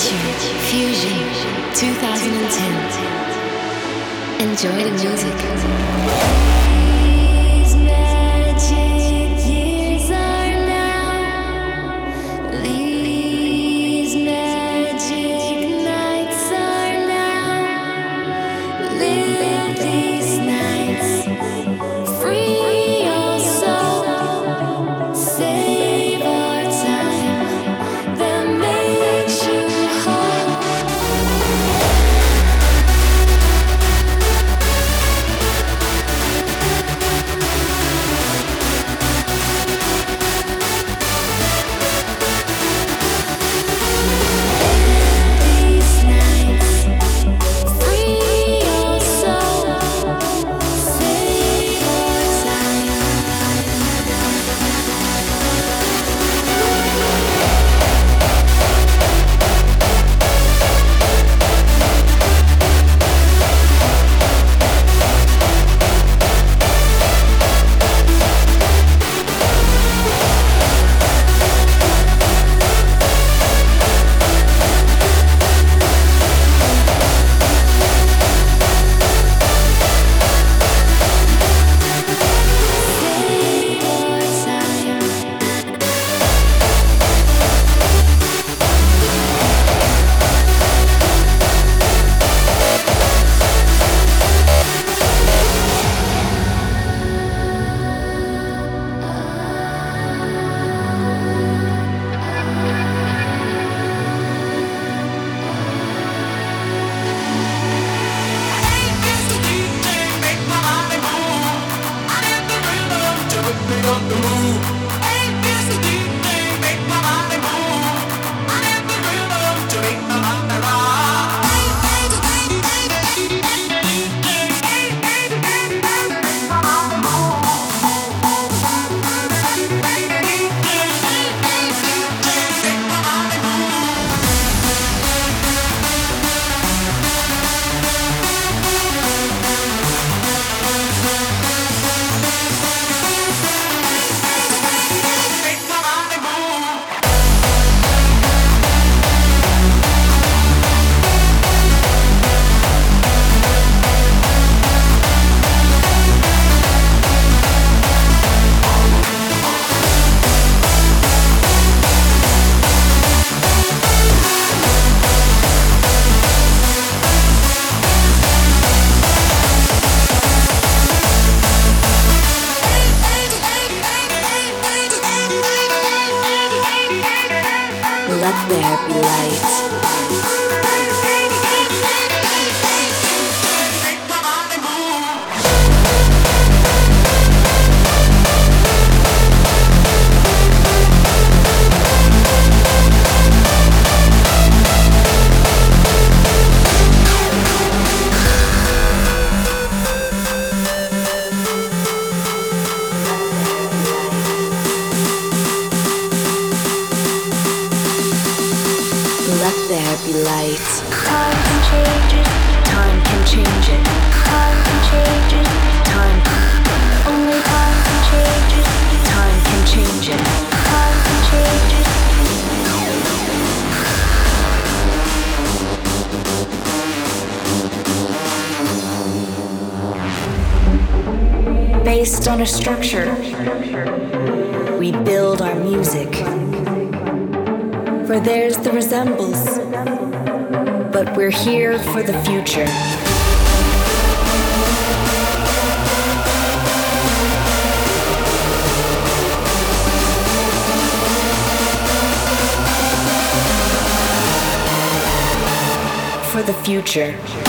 Fusion 2010. Enjoy the music. For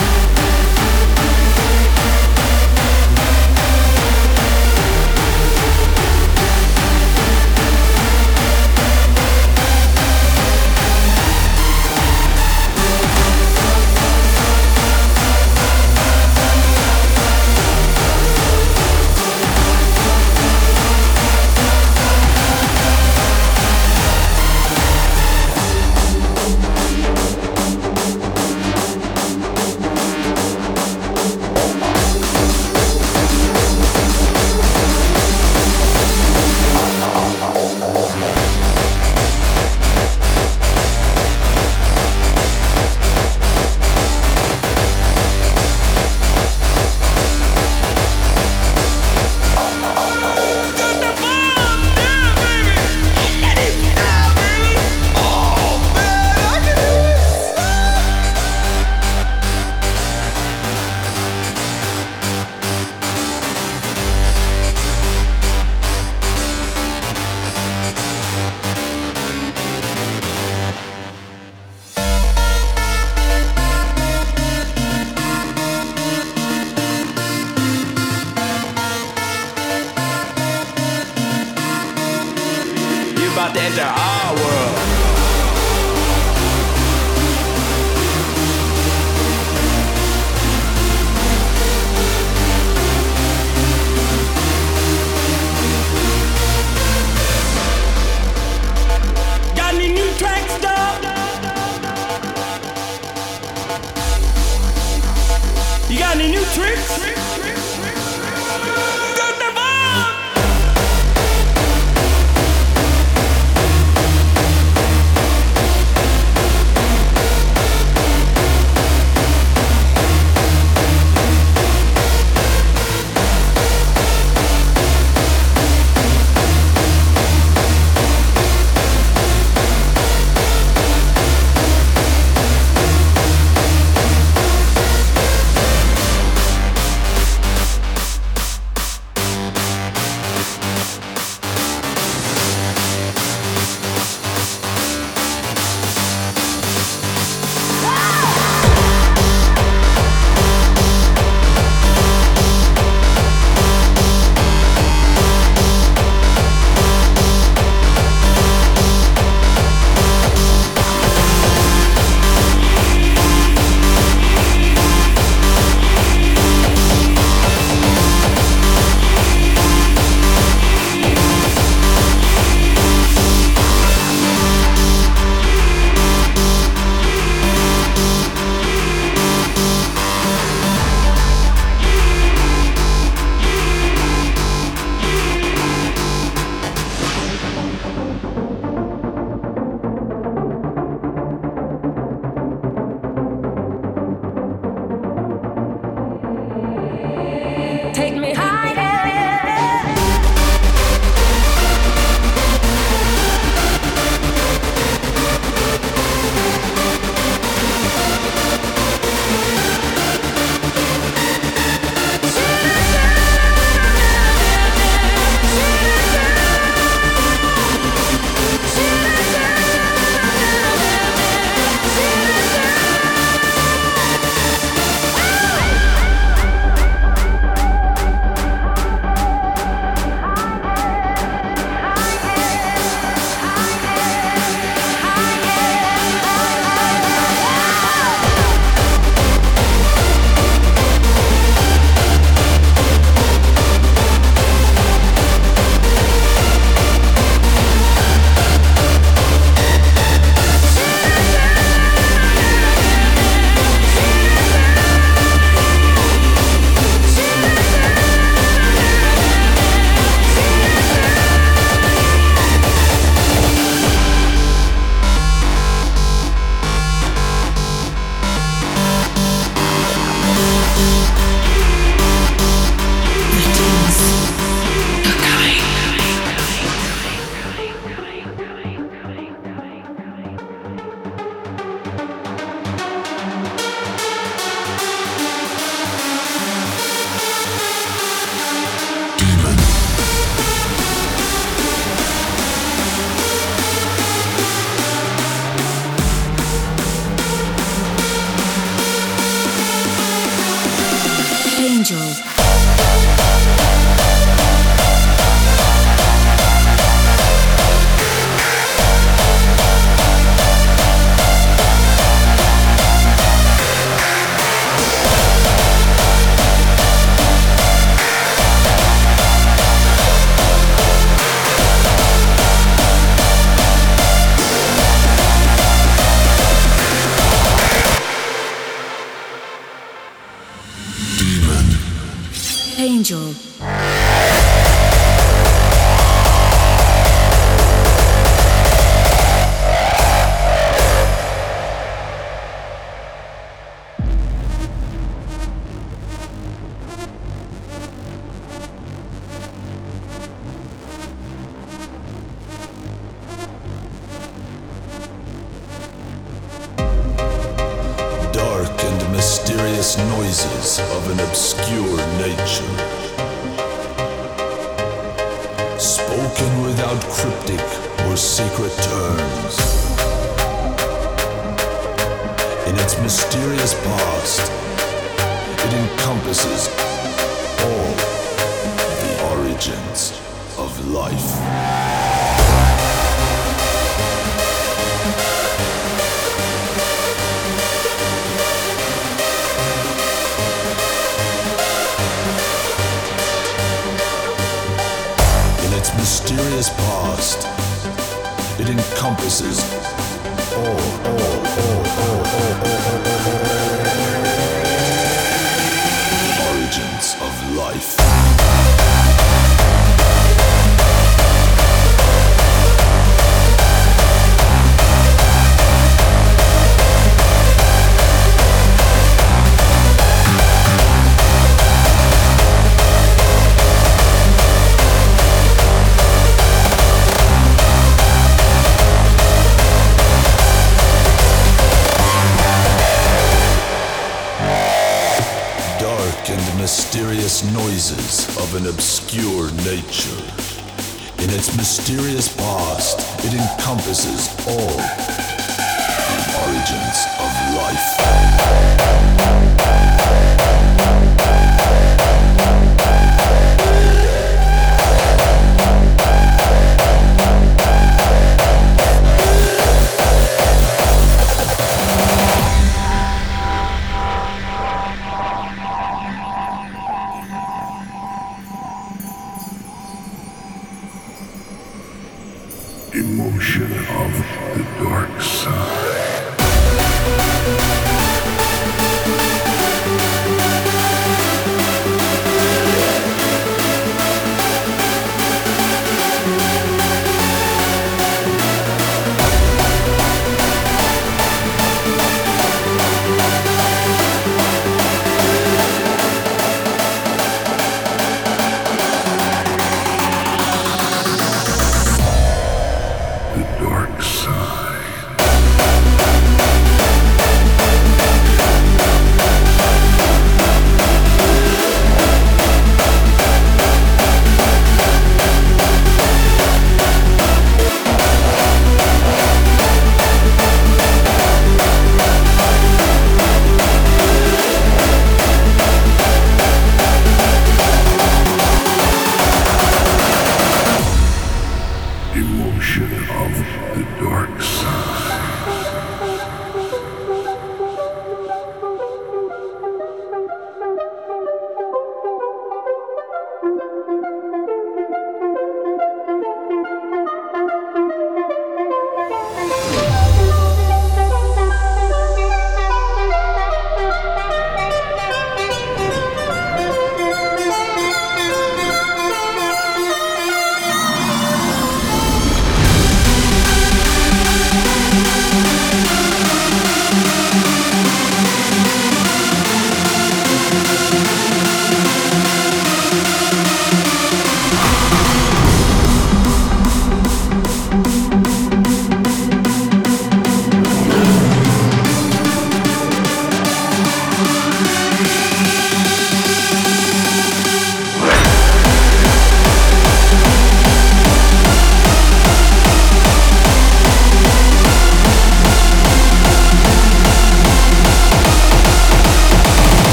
of life.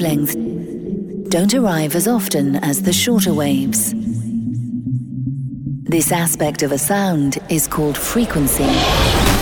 wavelength don't arrive as often as the shorter waves. This aspect of a sound is called frequency.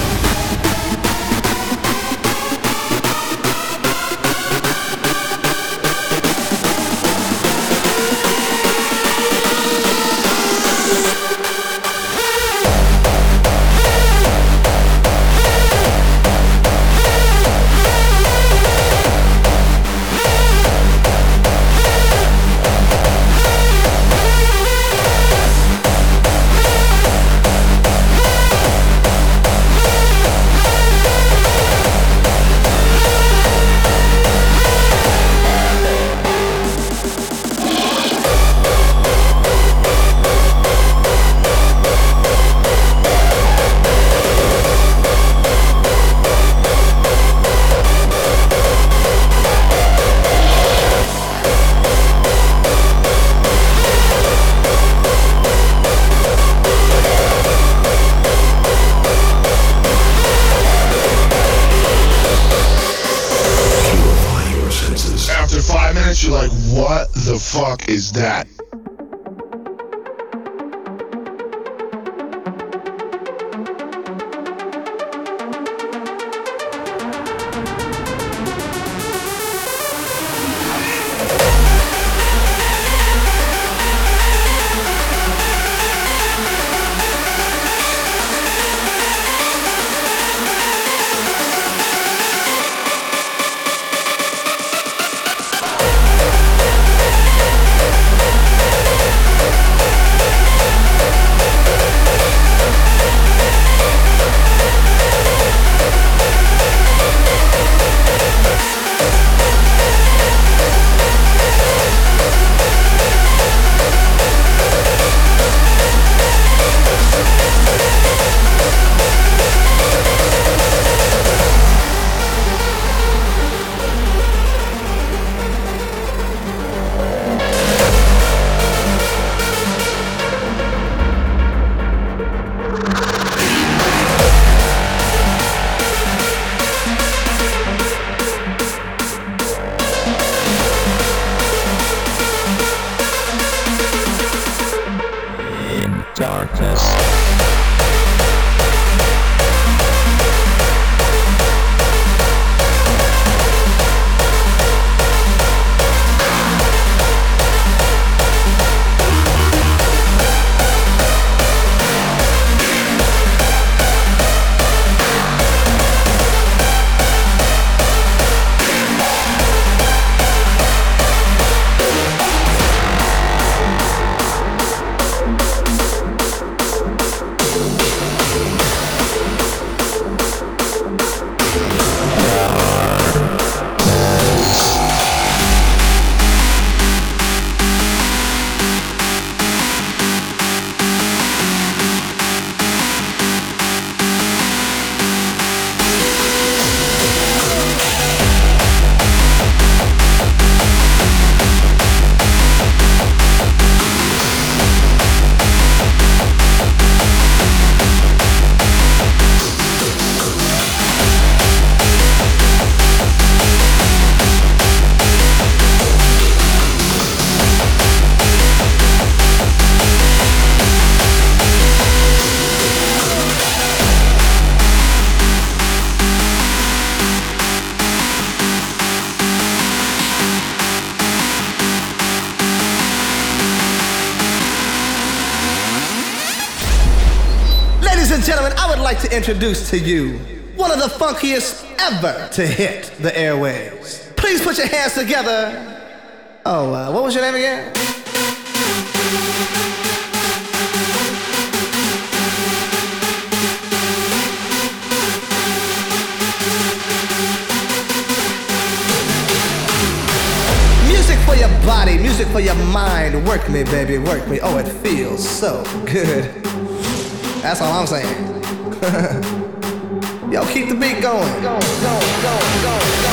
Introduce to you one of the funkiest ever to hit the airwaves. Please put your hands together. Oh, uh, what was your name again? Music for your body, music for your mind. Work me, baby, work me. Oh, it feels so good. That's all I'm saying. Yo, keep the beat going. Going, going, going,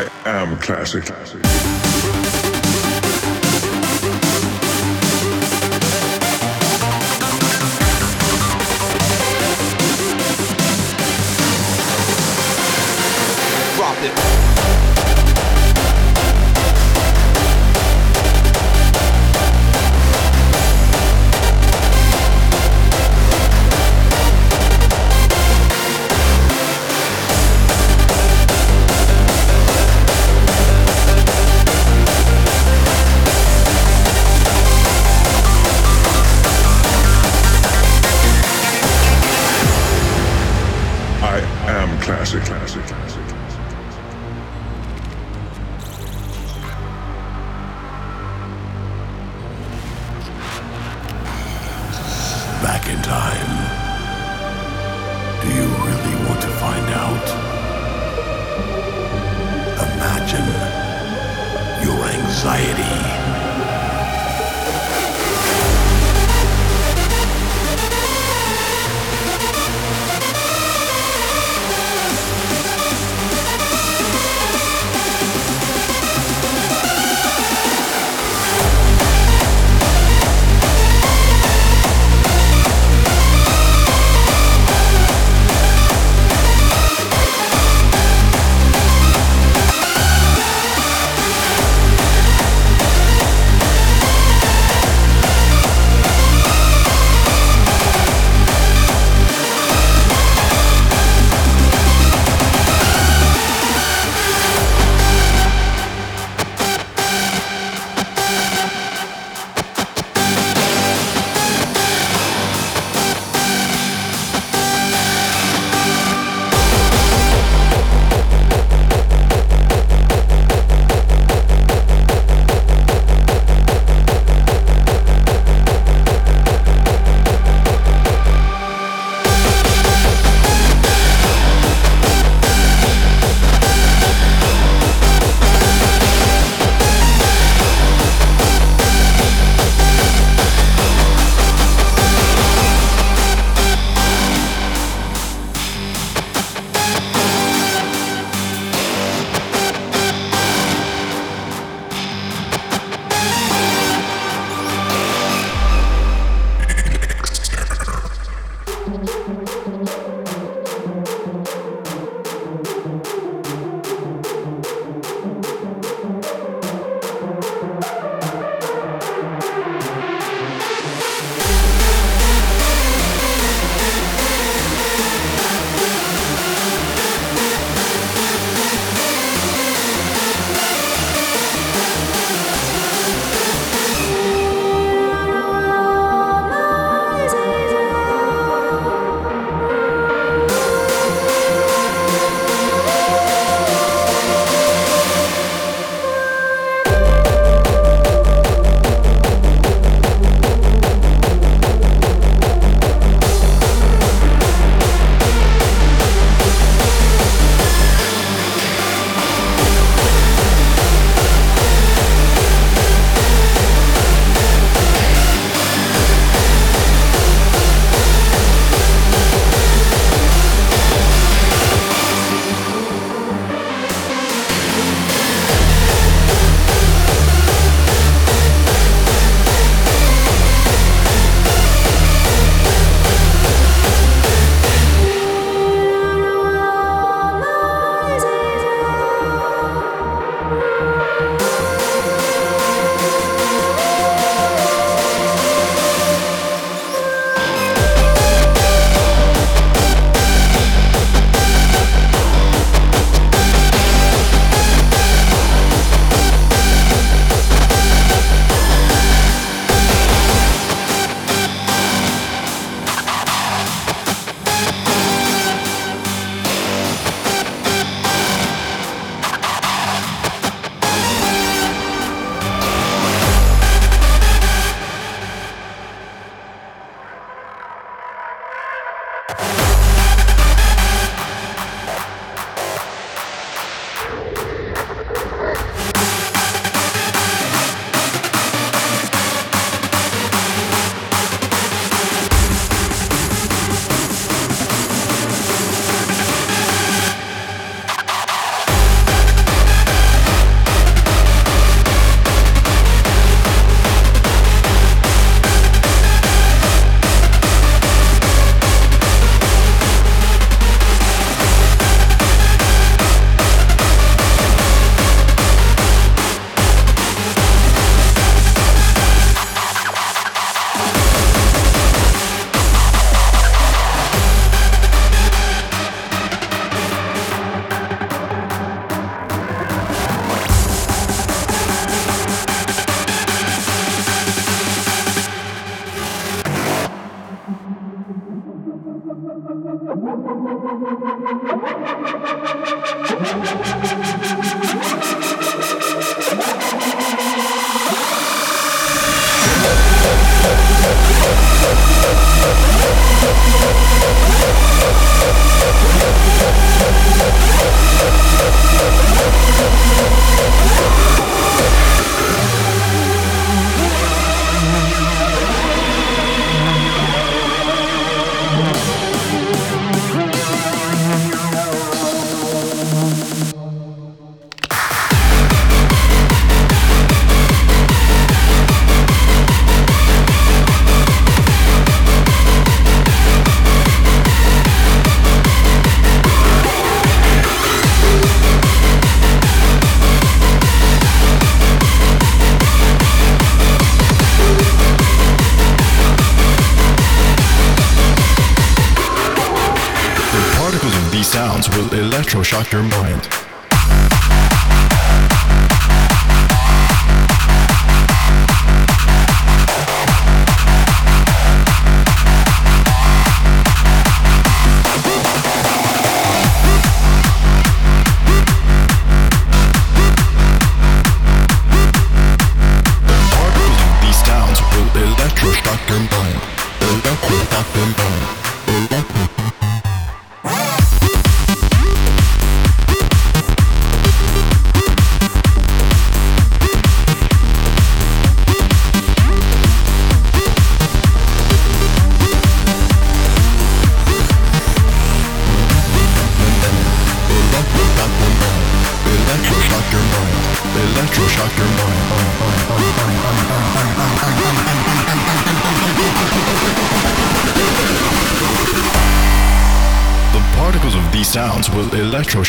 I am classic. Drop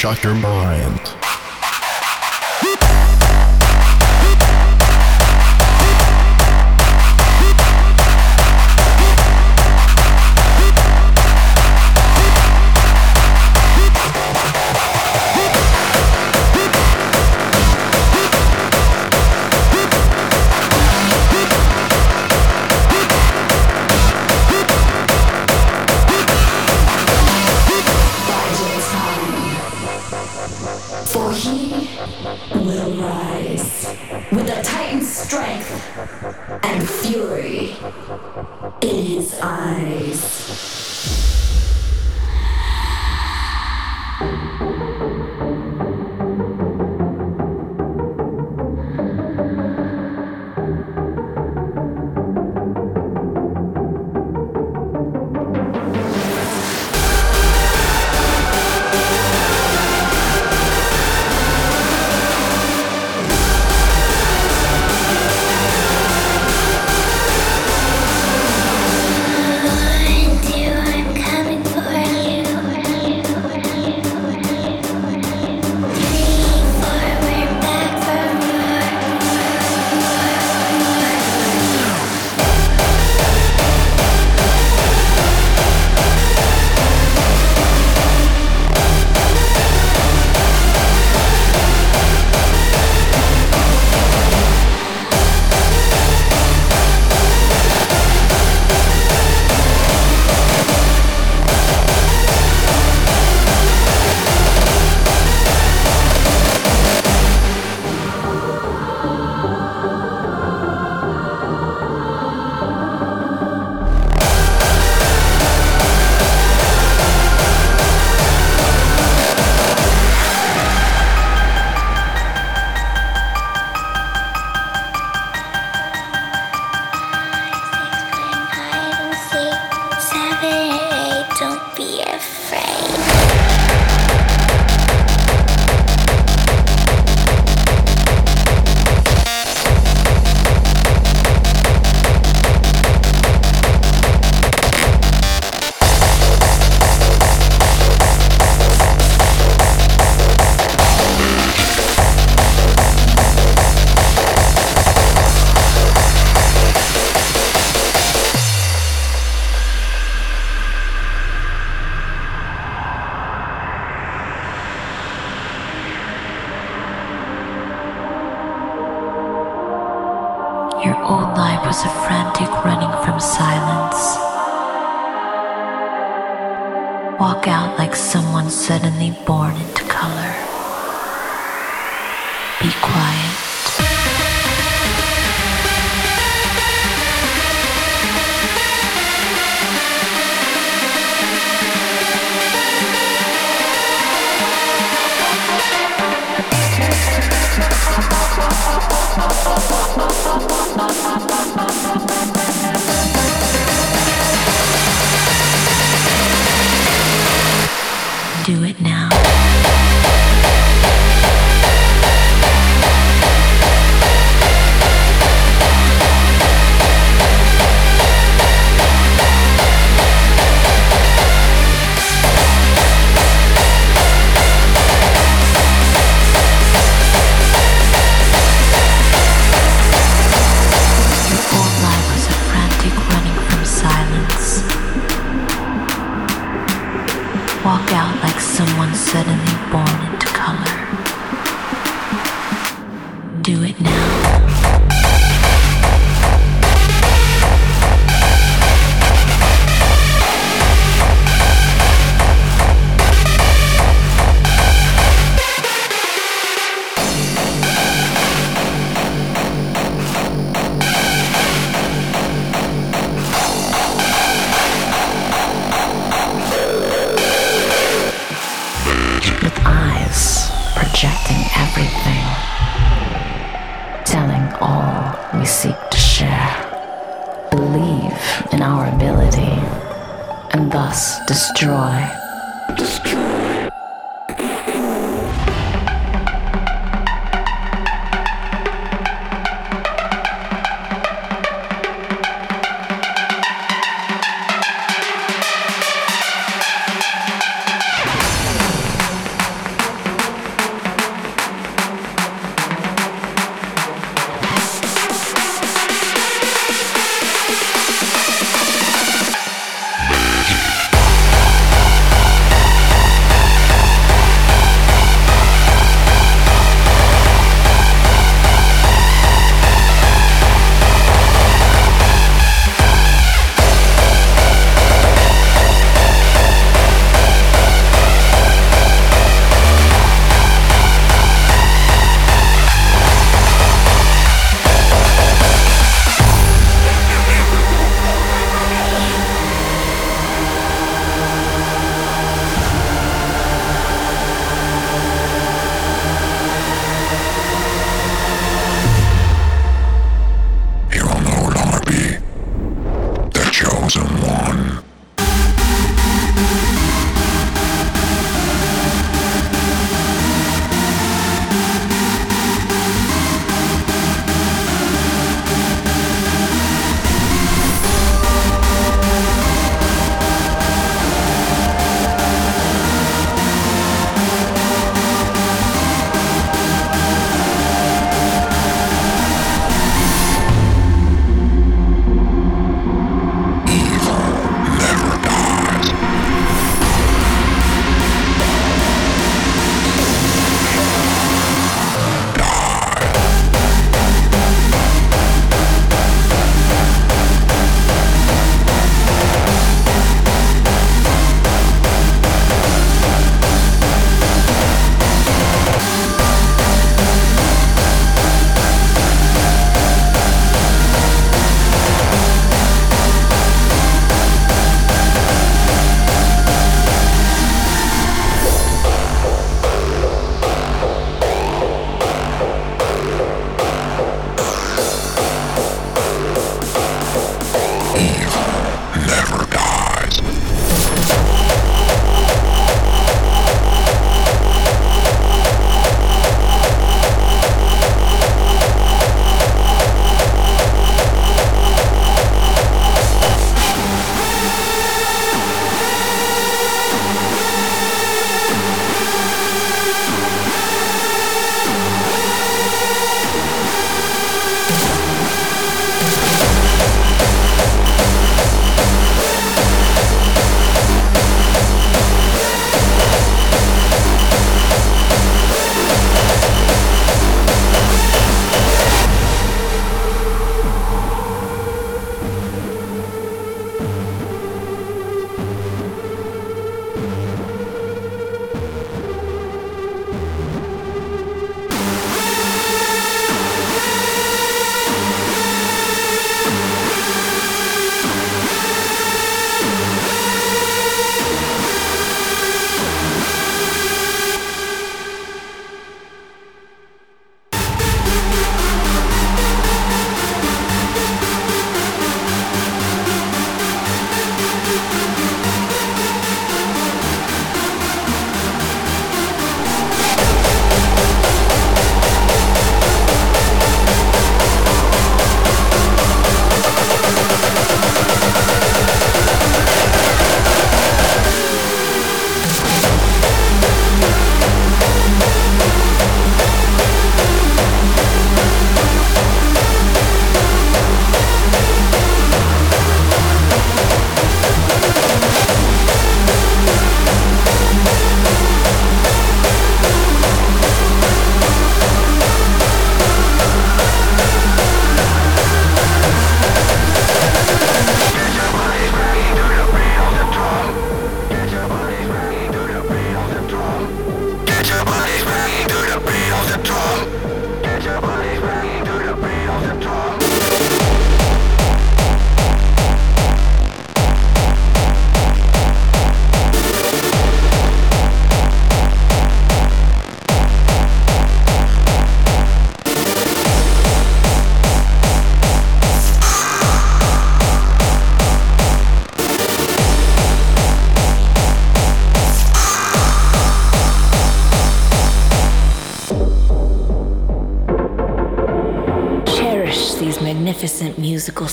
electroshock your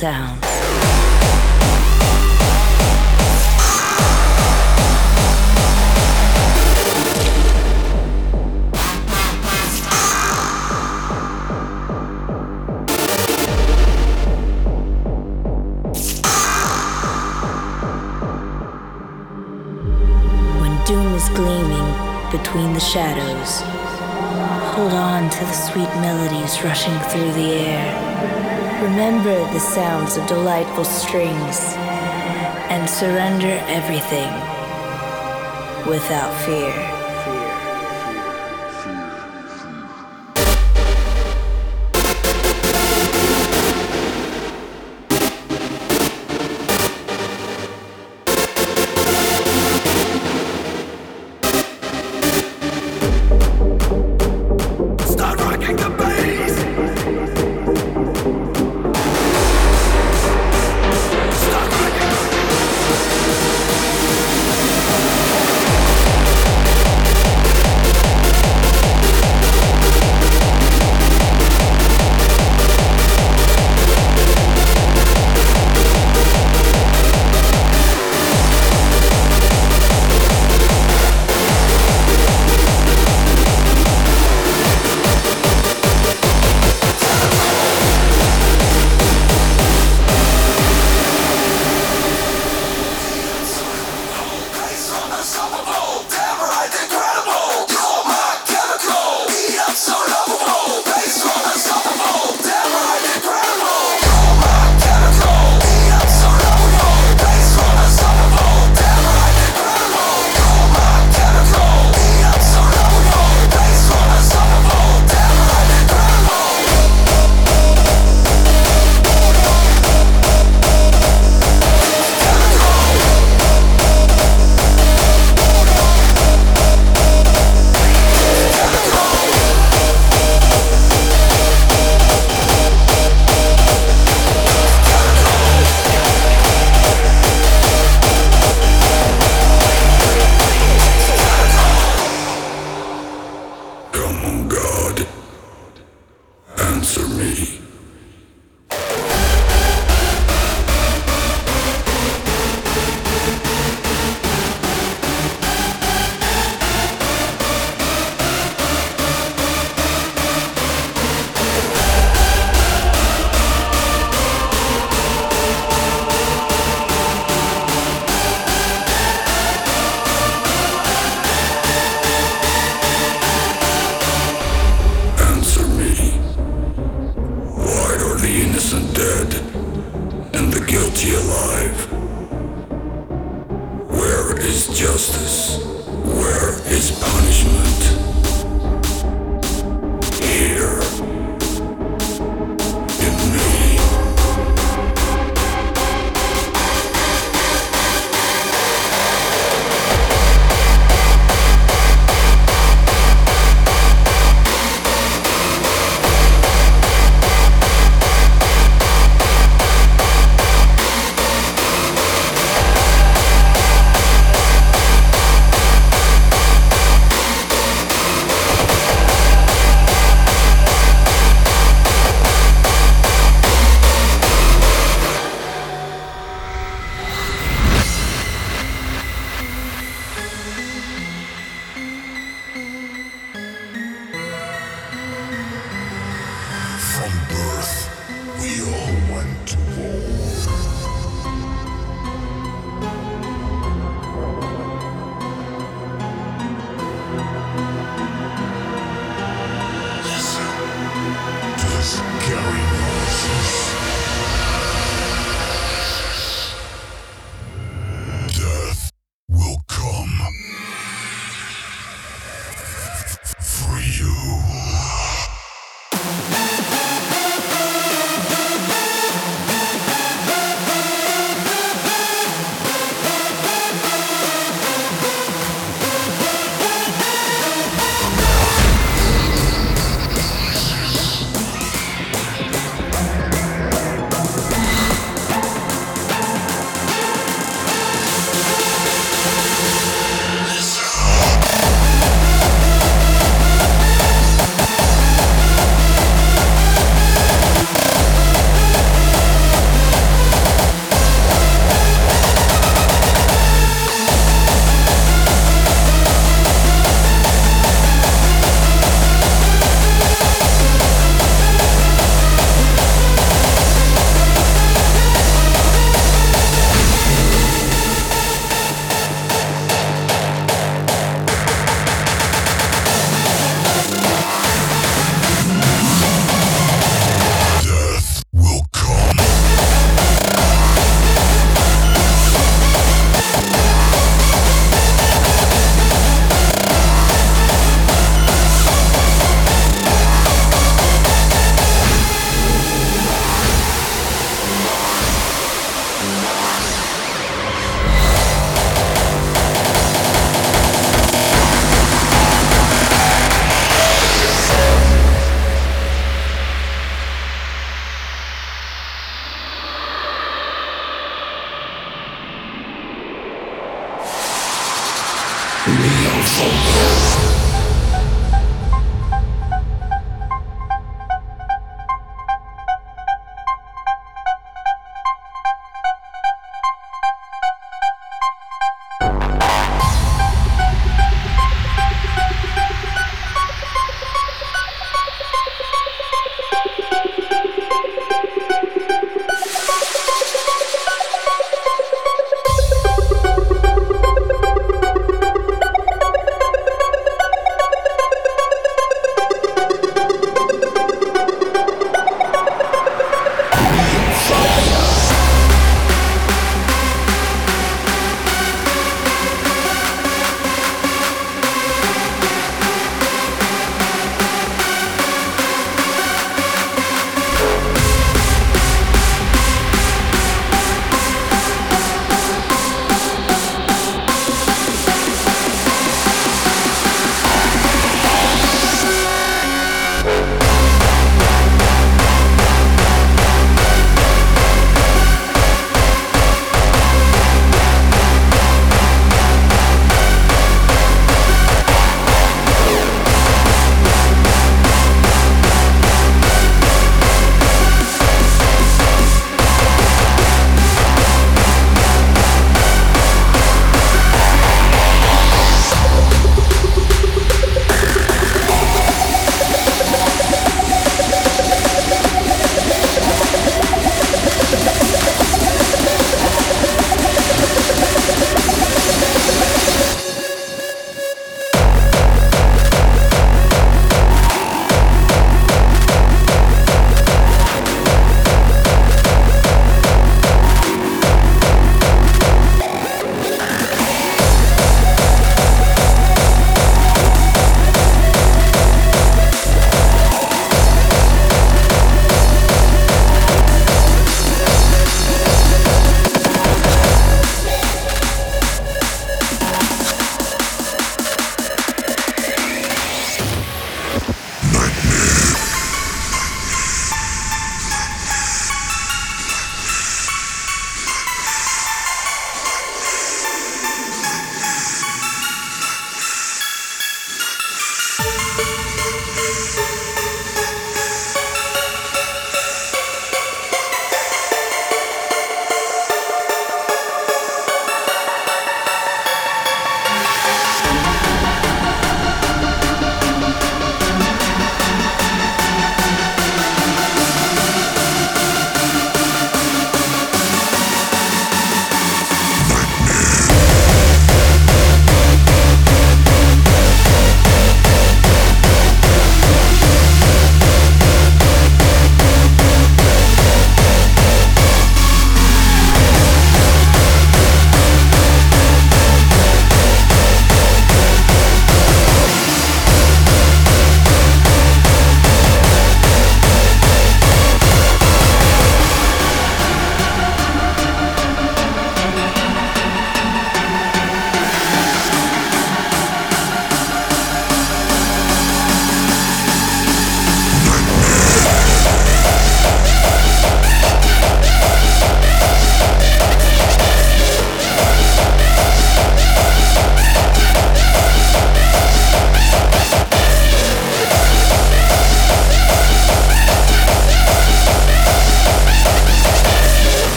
sound. When doom is gleaming between the shadows, hold on to the sweet melodies rushing through the air. Remember the sounds of delightful strings and surrender everything without fear.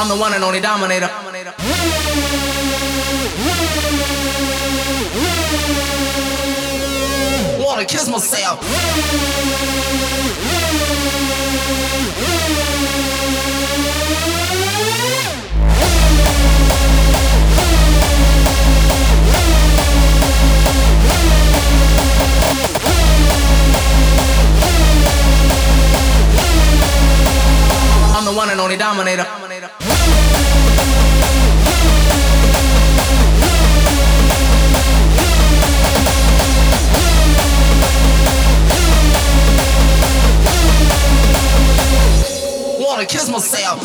I'm the one and only dominator. Wanna kiss myself. I'm the one and only dominator. Wanna kiss myself.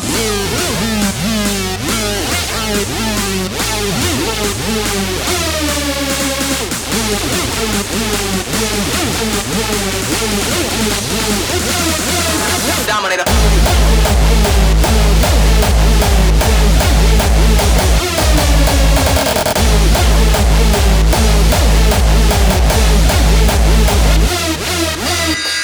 Dominator.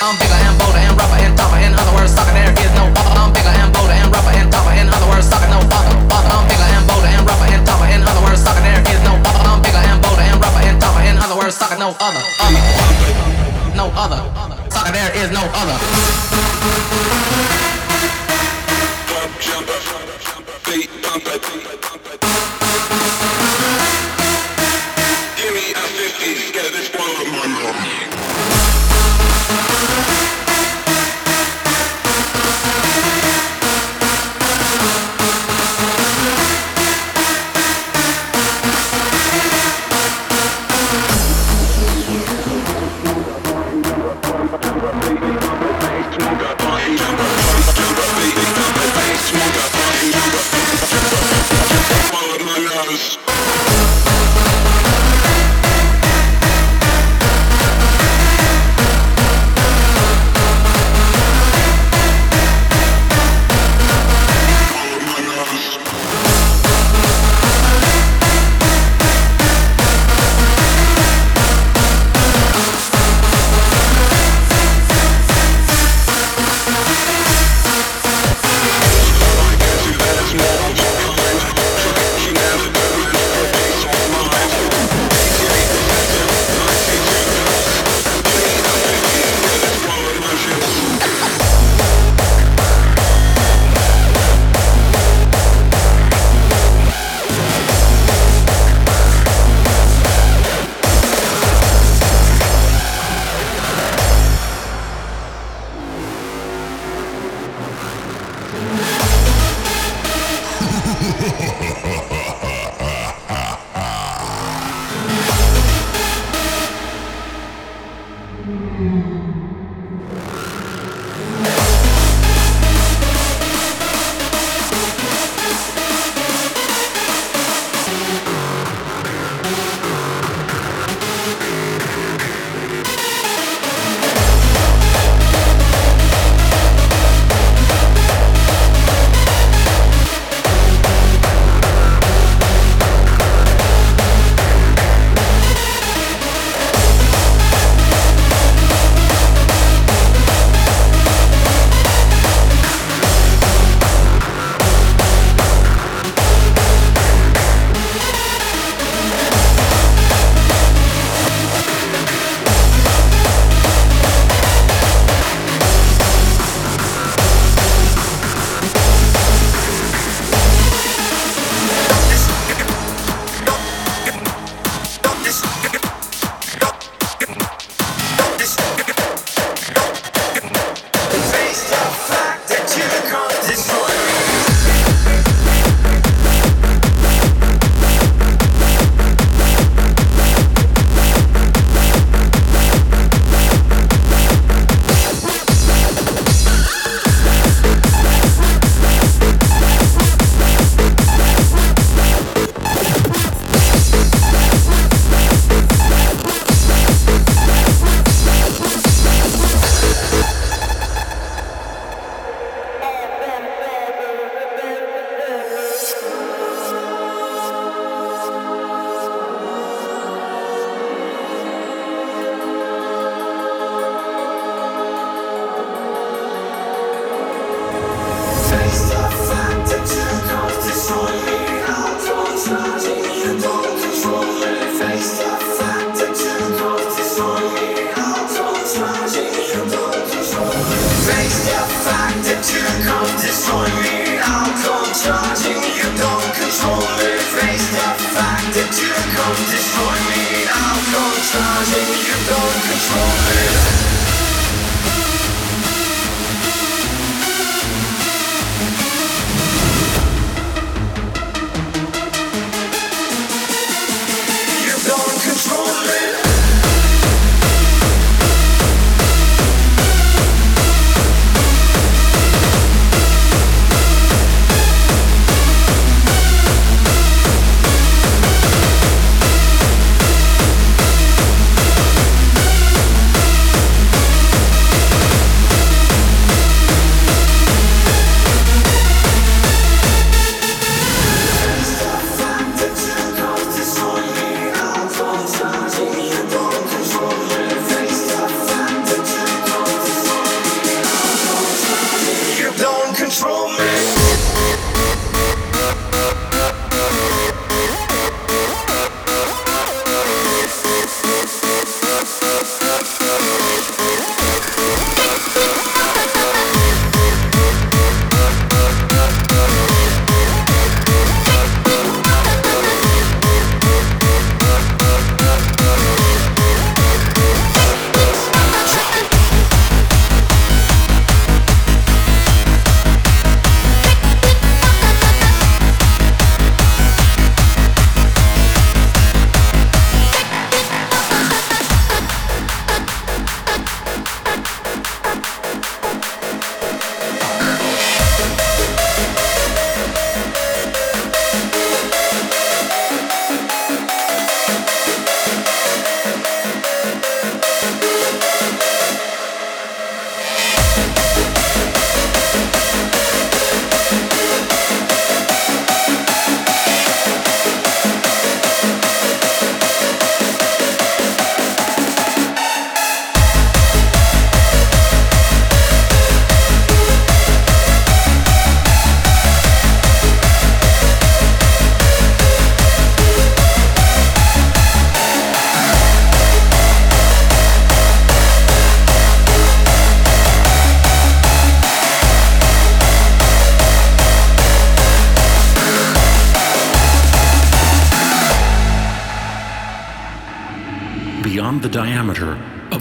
I'm bigger and bolder and rougher and tougher. In other words, sucker, there is no other. I'm bigger and bolder and rougher and tougher. In other words, sucker, no other. other. I'm bigger and bolder and rougher and tougher. In other words, sucker, there is no other. I'm bigger and bolder and rougher and tougher. In other words, sucker, no other. other. No other. Sucker, there is no other. Give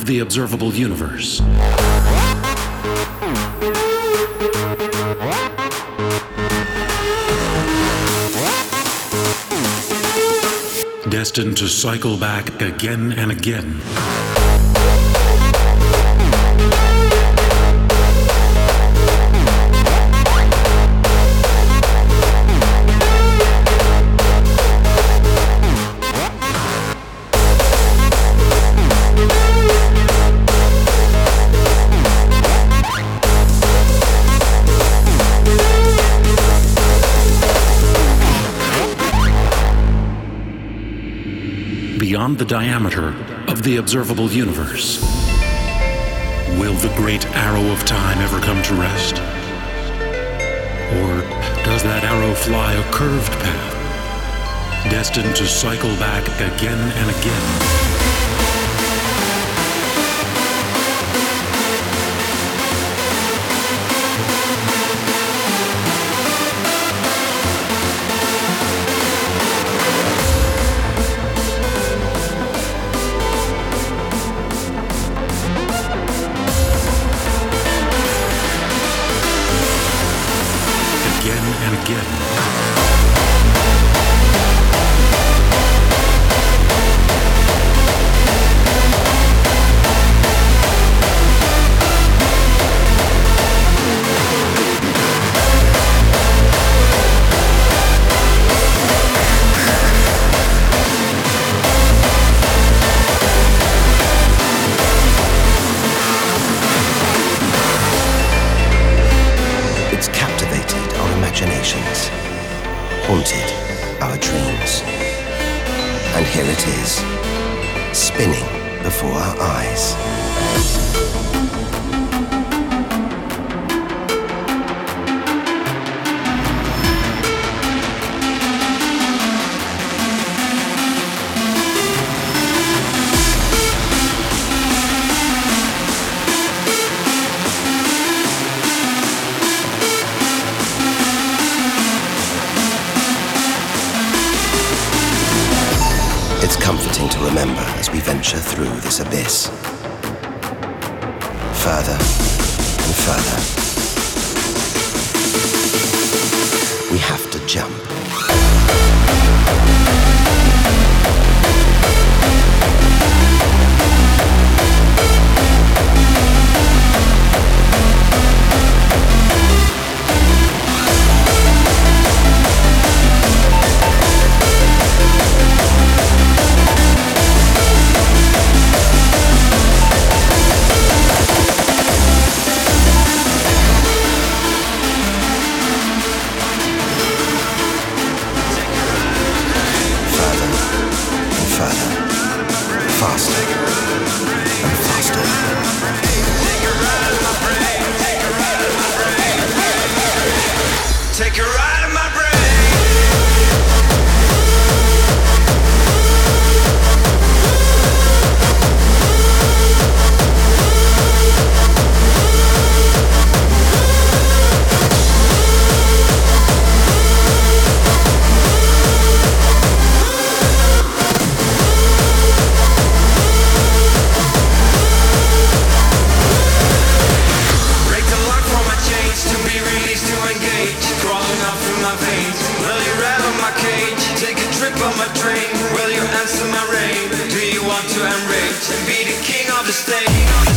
the observable universe. Destined to cycle back again and again. Diameter of the observable universe. Will the great arrow of time ever come to rest? Or does that arrow fly a curved path, destined to cycle back again and again? To enrage and be the king of the stage?